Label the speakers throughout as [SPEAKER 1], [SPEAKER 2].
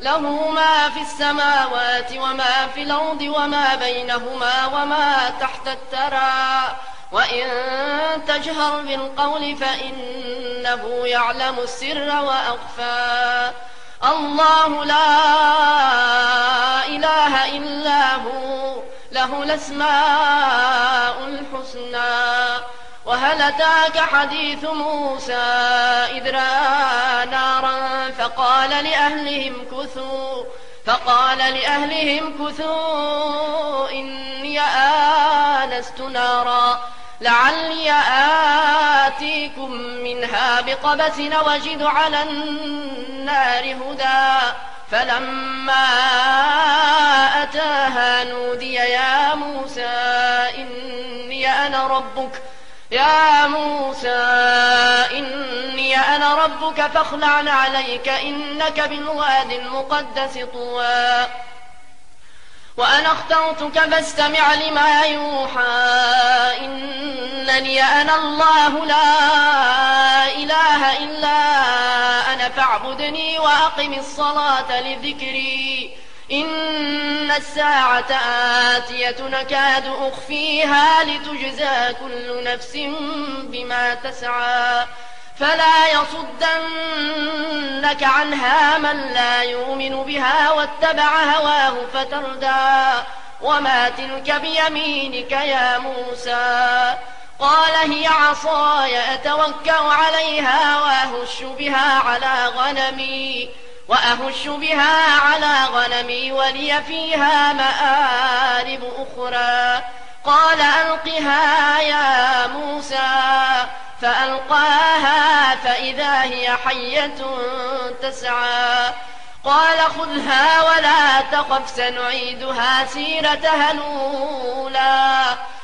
[SPEAKER 1] له ما في السماوات وما في الأرض وما بينهما وما تحت الترى وإن تجهر بالقول فإنه يعلم السر وأخفى. الله لا إله إلا هو له الأسماء الحسنى. وهل أتاك حديث موسى إذ رأى نارا فقال لأهلهم كثوا فقال لأهلهم كثوا إني آنست نارا لعلي آتيكم منها بقبس وجد على النار هدى. فلما أتاها نودي يا موسى إني أنا ربك يا موسى إني أنا ربك فاخلع عليك إنك بالواد المقدس طوى. وأنا اخترتك فاستمع لما يوحى إنني أنا الله لا إله إلا أنا فاعبدني وأقم الصلاة لذكري. إن الساعة آتية نكاد أخفيها لتجزى كل نفس بما تسعى. فلا يصدنك عنها من لا يؤمن بها واتبع هواه فتردى. وما تلك بيمينك يا موسى. قال هي عصاي أتوكأ عليها وأهش بها على غنمي. وأهش بها على غنمي ولي فيها مآرب أخرى. قال ألقها يا موسى فألقاها فإذا هي حية تسعى. قال خذها ولا تخف سنعيدها سيرتها الأولى.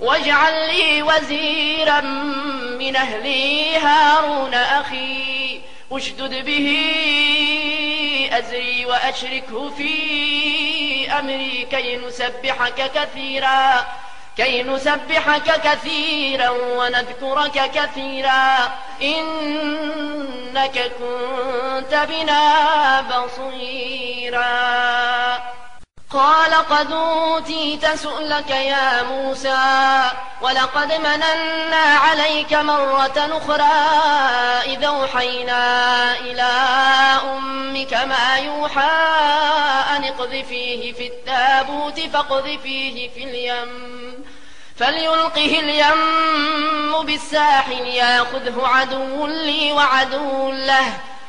[SPEAKER 1] واجعل لي وزيرا من أهلي هارون أخي أشدد به أزري وأشركه في أمري كي نسبحك كثيرا كي نسبحك كثيرا ونذكرك كثيرا. إنك كنت بنا بصيرا. قال قد أوتيت سؤلك يا موسى ولقد مننا عليك مرة أخرى إذا أوحينا إلى أمك ما يوحى أن اقذفيه في التابوت فاقذفيه في اليم فليلقه اليم بالساحل ياخذه عدو لي وعدو له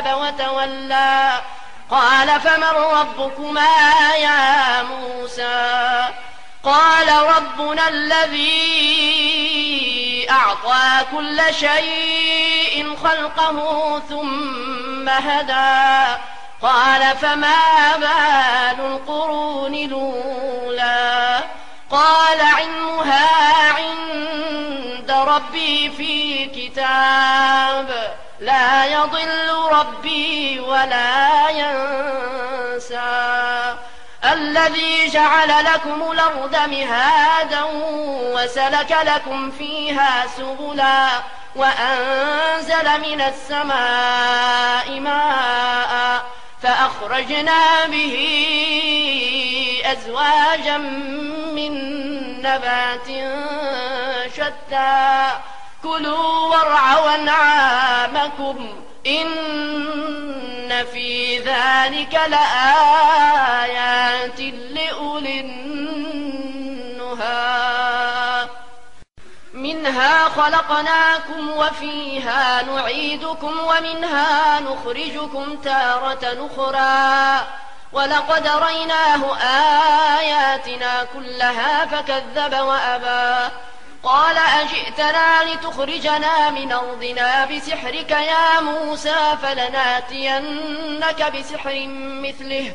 [SPEAKER 1] كذب وتولى. قال فمن ربكما يا موسى؟ قال ربنا الذي أعطى كل شيء خلقه ثم هدى. قال فما بال القرون الأولى؟ قال علمها عند ربي في كتاب. لا يضل ربي ولا ينسى. الذي جعل لكم الأرض مهادا وسلك لكم فيها سبلا وأنزل من السماء ماء فأخرجنا به أزواجا من نبات شتى. كلوا وارعوا أنعامكم إن في ذلك لآيات لأولي النهى. منها خلقناكم وفيها نعيدكم ومنها نخرجكم تارة أخرى. ولقد ريناه آياتنا كلها فكذب وأبى. قال أجئتنا لتخرجنا من أرضنا بسحرك يا موسى فلناتينك بسحر مثله.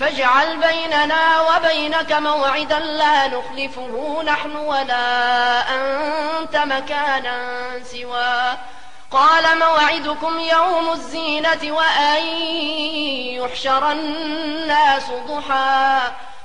[SPEAKER 1] فاجعل بيننا وبينك موعدا لا نخلفه نحن ولا أنت مكانا سوى. قال موعدكم يوم الزينة وأن يحشر الناس ضحى.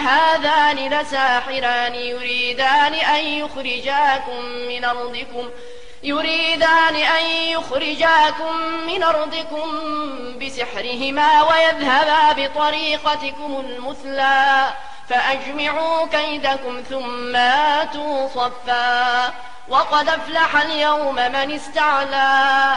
[SPEAKER 1] هذان لساحران يريدان أن يخرجاكم من أرضكم يريدان أن يخرجاكم من أرضكم بسحرهما ويذهبا بطريقتكم المثلى فأجمعوا كيدكم ثم آتوا صفا وقد أفلح اليوم من استعلى.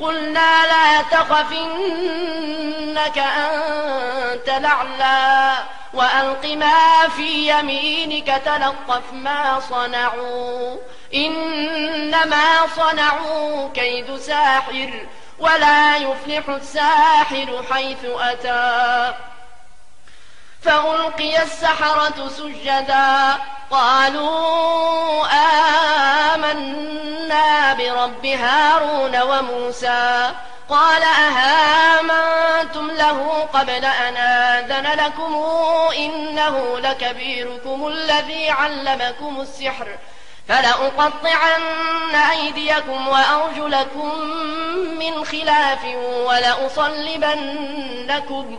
[SPEAKER 1] قلنا لا تخف إنك أنت الأعلى وألق ما في يمينك تلقف ما صنعوا إنما صنعوا كيد ساحر ولا يفلح الساحر حيث أتى فألقي السحرة سجدا. قالوا آمنا برب هارون وموسى. قال أهامنتم له قبل أن آذن لكم؟ إنه لكبيركم الذي علمكم السحر. فلأقطعن أيديكم وأرجلكم من خلاف ولأصلبنكم.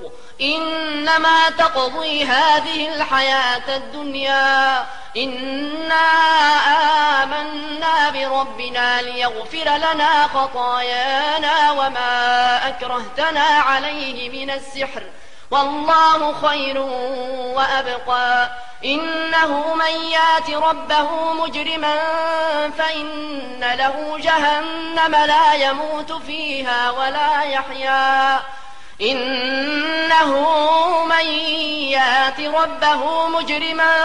[SPEAKER 1] إنما تقضي هذه الحياة الدنيا. إنا آمنا بربنا ليغفر لنا خطايانا وما أكرهتنا عليه من السحر. والله خير وأبقى. إنه من يات ربه مجرما فإن له جهنم لا يموت فيها ولا يحيا. إنه من يات ربه مجرما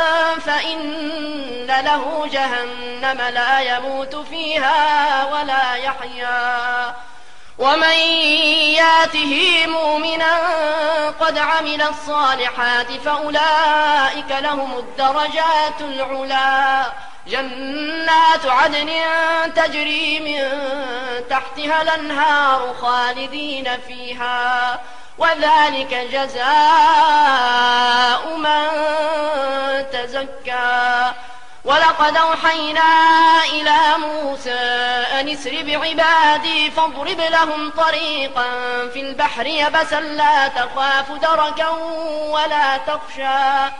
[SPEAKER 1] فإن له جهنم لا يموت فيها ولا يحيا. ومن ياته مؤمنا قد عمل الصالحات فأولئك لهم الدرجات العلا. جنات عدن تجري من تحتها الأنهار خالدين فيها وذلك جزاء من تزكى. ولقد أوحينا إلى موسى أن اسر بعبادي فاضرب لهم طريقا في البحر يبسا لا تخاف دركا ولا تخشى.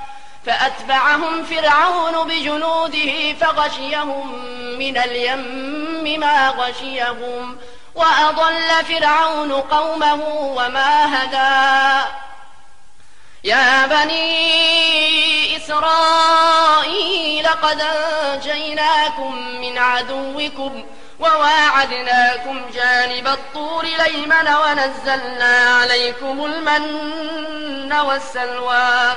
[SPEAKER 1] فأتبعهم فرعون بجنوده فغشيهم من اليم ما غشيهم وأضل فرعون قومه وما هدى. يا بني إسرائيل قد أنجيناكم من عدوكم وواعدناكم جانب الطور ليمن ونزلنا عليكم المن والسلوى.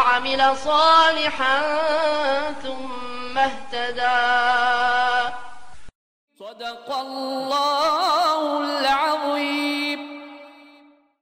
[SPEAKER 1] وعمل صالحا ثم اهتدى. صدق الله العظيم.